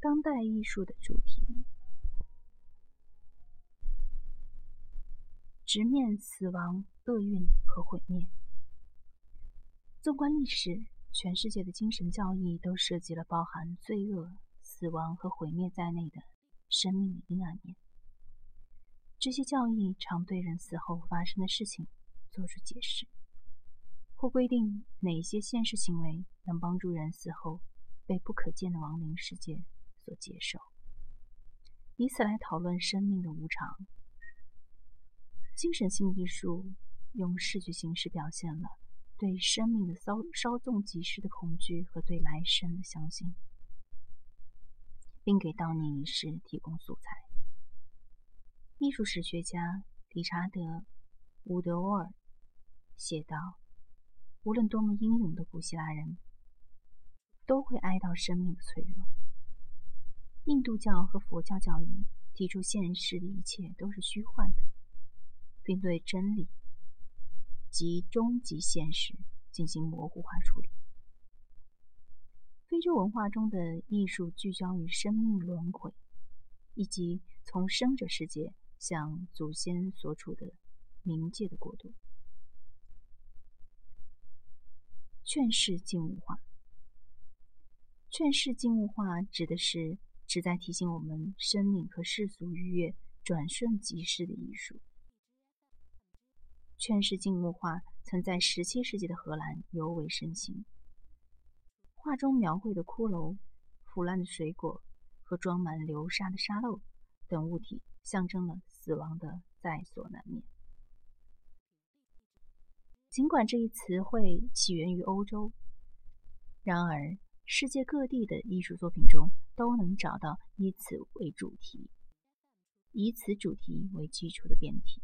当代艺术的主题，直面死亡、厄运和毁灭。纵观历史，全世界的精神教义都涉及了包含罪恶、死亡和毁灭在内的生命的阴暗面。这些教义常对人死后发生的事情做出解释，或规定哪些现实行为能帮助人死后被不可见的亡灵世界。所接受，以此来讨论生命的无常。精神性艺术用视觉形式表现了对生命的稍稍纵即逝的恐惧和对来生的相信，并给悼念仪式提供素材。艺术史学家理查德·伍德沃尔写道：“无论多么英勇的古希腊人，都会哀悼生命的脆弱。”印度教和佛教教义提出现世的一切都是虚幻的，并对真理及终极现实进行模糊化处理。非洲文化中的艺术聚焦于生命轮回，以及从生者世界向祖先所处的冥界的过渡。劝世静物画，劝世静物画指的是。旨在提醒我们生命和世俗愉悦转瞬即逝的艺术。劝世静物画曾在17世纪的荷兰尤为盛行。画中描绘的骷髅、腐烂的水果和装满流沙的沙漏等物体，象征了死亡的在所难免。尽管这一词汇起源于欧洲，然而世界各地的艺术作品中。都能找到以此为主题、以此主题为基础的变体。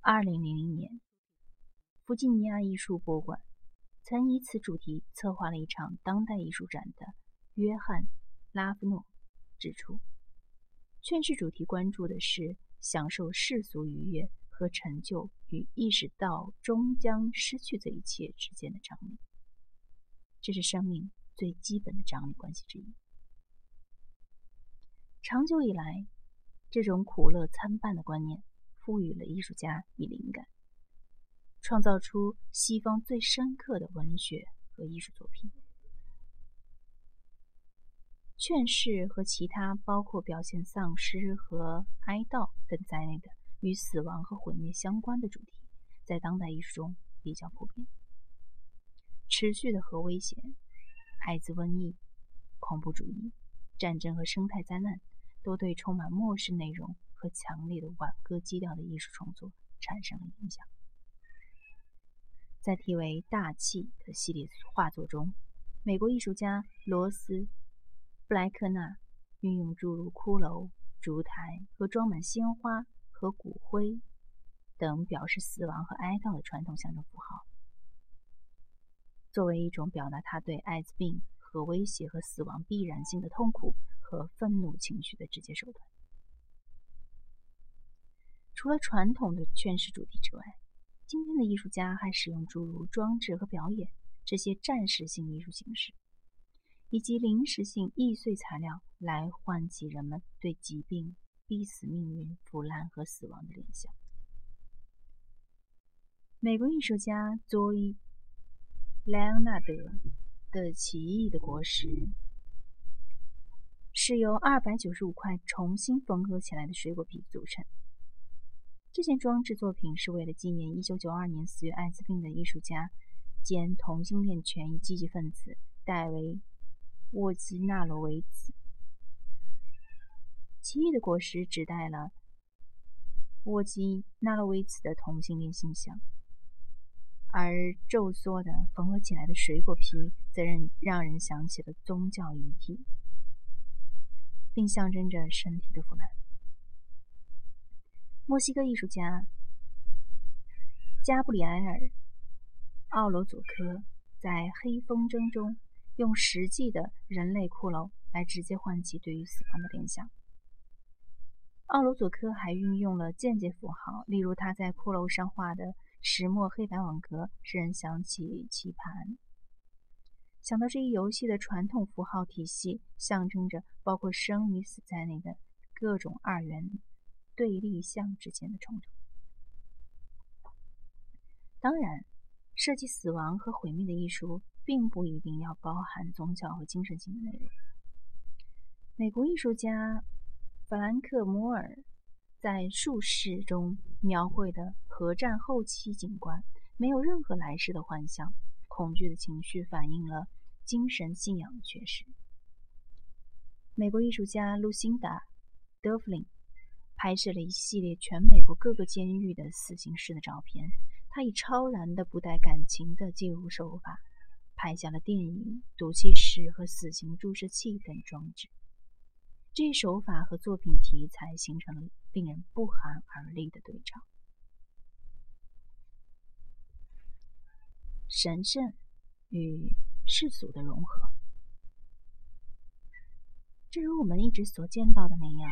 二零零零年，弗吉尼亚艺术博物馆曾以此主题策划了一场当代艺术展的约翰·拉夫诺指出，劝世主题关注的是享受世俗愉悦和成就与意识到终将失去这一切之间的张力。这是生命。最基本的张力关系之一。长久以来，这种苦乐参半的观念赋予了艺术家以灵感，创造出西方最深刻的文学和艺术作品。劝世和其他包括表现丧失和哀悼等在内的与死亡和毁灭相关的主题，在当代艺术中比较普遍。持续的核威胁。艾滋瘟疫、恐怖主义、战争和生态灾难，都对充满末世内容和强烈的挽歌基调的艺术创作产生了影响。在题为《大气》的系列画作中，美国艺术家罗斯·布莱克纳运用诸如骷髅、烛台和装满鲜花和骨灰等表示死亡和哀悼的传统象征符号。作为一种表达他对艾滋病和威胁和死亡必然性的痛苦和愤怒情绪的直接手段。除了传统的劝世主题之外，今天的艺术家还使用诸如装置和表演这些暂时性艺术形式，以及临时性易碎材料来唤起人们对疾病、逼死命运、腐烂和死亡的联想。美国艺术家佐伊。莱昂纳德的奇异的果实是由二百九十五块重新缝合起来的水果皮组成。这件装置作品是为了纪念一九九二年死于艾滋病的艺术家兼同性恋权益积极分子戴维·沃基纳罗维茨。奇异的果实指代了沃基纳罗维茨的同性恋形象。而皱缩的缝合起来的水果皮，则让让人想起了宗教遗体，并象征着身体的腐烂。墨西哥艺术家加布里埃尔·奥罗佐科在《黑风筝》中，用实际的人类骷髅来直接唤起对于死亡的联想。奥罗佐科还运用了间接符号，例如他在骷髅上画的。石墨黑白网格使人想起棋盘。想到这一游戏的传统符号体系，象征着包括生与死在内的各种二元对立项之间的冲突。当然，涉及死亡和毁灭的艺术，并不一定要包含宗教和精神性的内容。美国艺术家弗兰克·摩尔在《术士》中描绘的核战后期景观，没有任何来世的幻象。恐惧的情绪反映了精神信仰的缺失。美国艺术家露辛达·德弗林拍摄了一系列全美国各个监狱的死刑室的照片。他以超然的、不带感情的记录手法，拍下了电影、毒气室和死刑注射器等装置。这手法和作品题材形成了令人不寒而栗的对照。神圣与世俗的融合，正如我们一直所见到的那样，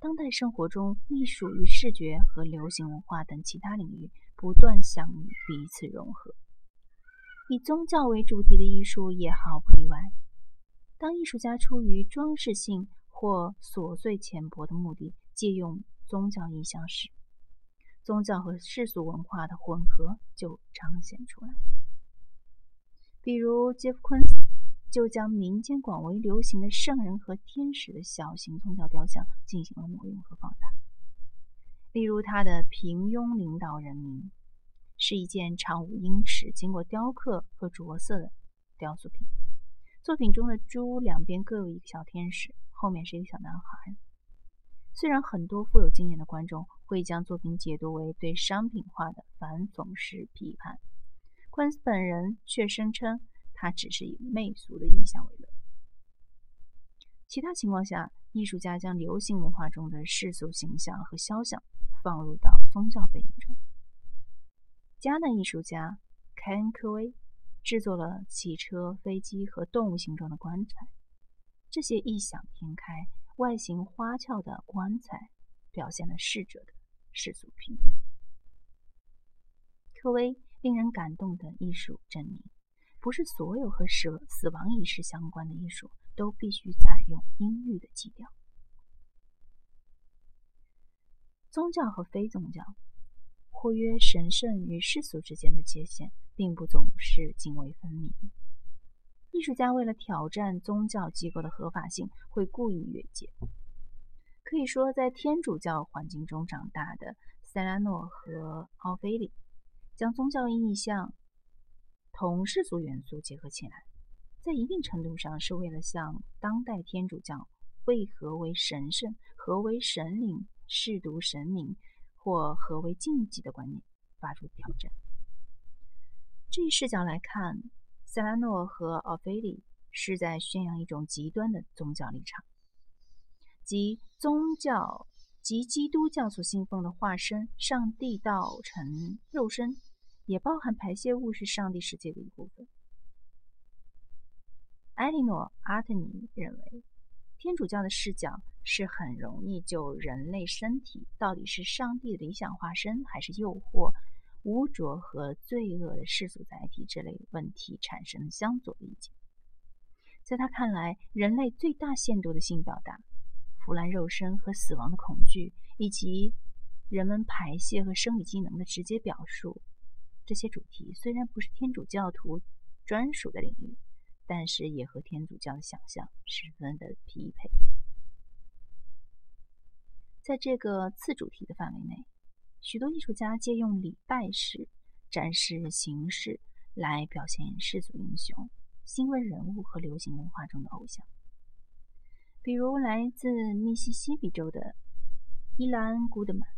当代生活中，艺术与视觉和流行文化等其他领域不断相遇，彼此融合。以宗教为主题的艺术也毫不例外。当艺术家出于装饰性或琐碎浅薄的目的，借用宗教意象时，宗教和世俗文化的混合就彰显出来。比如，杰夫·昆斯就将民间广为流行的圣人和天使的小型宗教雕像进行了挪用和放大。例如，他的《平庸领导人民》是一件长五英尺、经过雕刻和着色的雕塑品。作品中的猪两边各有一个小天使，后面是一个小男孩。虽然很多富有经验的观众会将作品解读为对商品化的反讽式批判。昆斯本人却声称，他只是以媚俗的意象为乐。其他情况下，艺术家将流行文化中的世俗形象和肖像放入到宗教背景中。迦南艺术家凯恩·科威制作了汽车、飞机和动物形状的棺材，这些异想天开、外形花俏的棺材表现了逝者的世俗品味。科威。令人感动的艺术证明，不是所有和死死亡仪式相关的艺术都必须采用阴郁的基调。宗教和非宗教，或曰神圣与世俗之间的界限，并不总是泾渭分明。艺术家为了挑战宗教机构的合法性，会故意越界。可以说，在天主教环境中长大的塞拉诺和奥菲里。将宗教意象同世俗元素结合起来，在一定程度上是为了向当代天主教为何为神圣、何为神灵、舐犊神明或何为禁忌的观念发出挑战。这一视角来看，塞拉诺和奥菲利是在宣扬一种极端的宗教立场，即宗教及基督教所信奉的化身上帝道成肉身。也包含排泄物是上帝世界的一部分。埃莉诺·阿特尼认为，天主教的视角是很容易就人类身体到底是上帝的理想化身，还是诱惑、污浊和罪恶的世俗载体这类问题产生相左的意见。在他看来，人类最大限度的性表达、腐烂肉身和死亡的恐惧，以及人们排泄和生理机能的直接表述。这些主题虽然不是天主教徒专属的领域，但是也和天主教的想象十分的匹配。在这个次主题的范围内，许多艺术家借用礼拜式展示形式来表现世俗英雄、新闻人物和流行文化中的偶像。比如，来自密西西比州的伊兰·古德曼，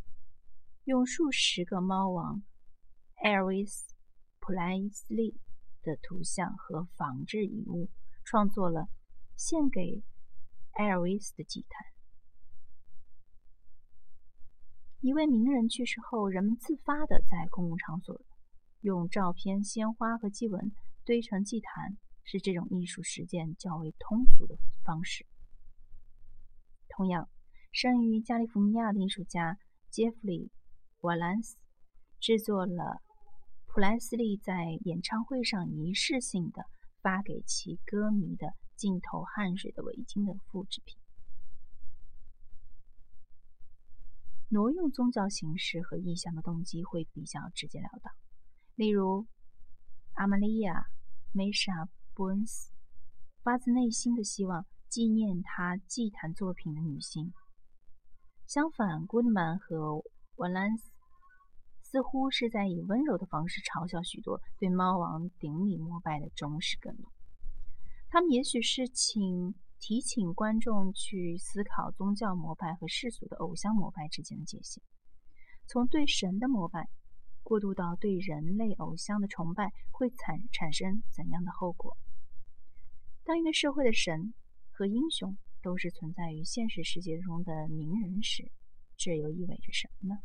用数十个猫王。艾尔维斯·普莱斯利的图像和仿制遗物，创作了献给艾尔维斯的祭坛。一位名人去世后，人们自发的在公共场所用照片、鲜花和祭文堆成祭坛，是这种艺术实践较为通俗的方式。同样，生于加利福尼亚的艺术家杰弗里·瓦兰斯制作了。普莱斯利在演唱会上仪式性的发给其歌迷的浸透汗水的围巾的复制品。挪用宗教形式和意象的动机会比较直截了当，例如，阿玛利亚·梅莎·布恩斯发自内心的希望纪念她祭坛作品的女性。相反，古德曼和瓦兰斯似乎是在以温柔的方式嘲笑许多对猫王顶礼膜拜的忠实歌迷。他们也许是请。提醒观众去思考宗教膜拜和世俗的偶像膜拜之间的界限，从对神的膜拜过渡到对人类偶像的崇拜会产产生怎样的后果？当一个社会的神和英雄都是存在于现实世界中的名人时，这又意味着什么呢？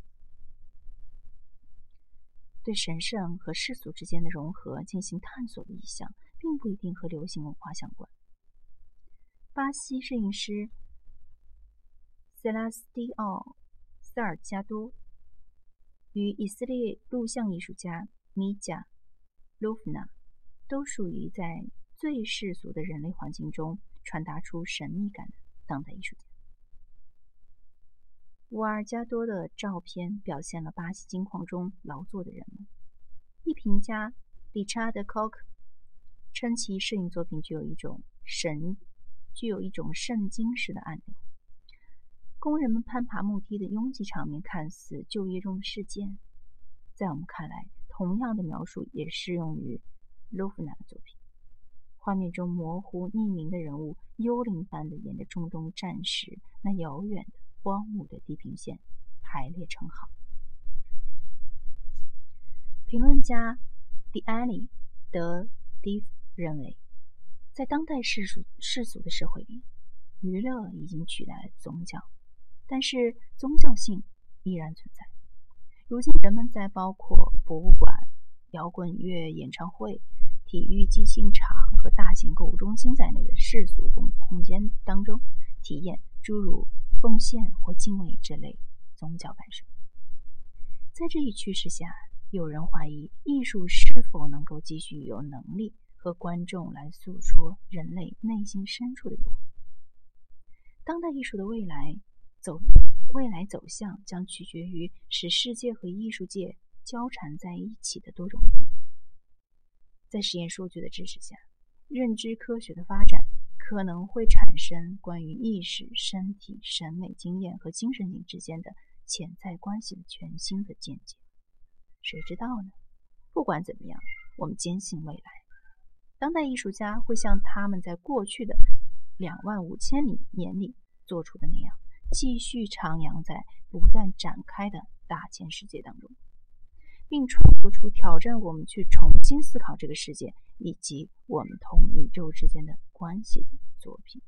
对神圣和世俗之间的融合进行探索的意向，并不一定和流行文化相关。巴西摄影师塞拉斯蒂奥·塞尔加多与以色列录像艺术家米贾·卢夫纳都属于在最世俗的人类环境中传达出神秘感的当代艺术家。瓦尔加多的照片表现了巴西金矿中劳作的人们。一评家理查德·科克称其摄影作品具有一种神。具有一种圣经式的暗流。工人们攀爬木梯的拥挤场面看似就业中的事件，在我们看来，同样的描述也适用于卢夫纳的作品。画面中模糊匿名的人物，幽灵般的沿着中东战时那遥远的荒芜的地平线排列成行。评论家迪埃里德迪认为。在当代世俗世俗的社会里，娱乐已经取代了宗教，但是宗教性依然存在。如今，人们在包括博物馆、摇滚乐演唱会、体育即兴场和大型购物中心在内的世俗公空间当中，体验诸如奉献或敬畏之类宗教感受。在这一趋势下，有人怀疑艺术是否能够继续有能力。和观众来诉说人类内心深处的忧虑。当代艺术的未来走未来走向将取决于使世界和艺术界交缠在一起的多种。在实验数据的支持下，认知科学的发展可能会产生关于意识、身体、审美经验和精神性之间的潜在关系的全新的见解。谁知道呢？不管怎么样，我们坚信未来。当代艺术家会像他们在过去的两万五千里年里做出的那样，继续徜徉在不断展开的大千世界当中，并创作出挑战我们去重新思考这个世界以及我们同宇宙之间的关系的作品。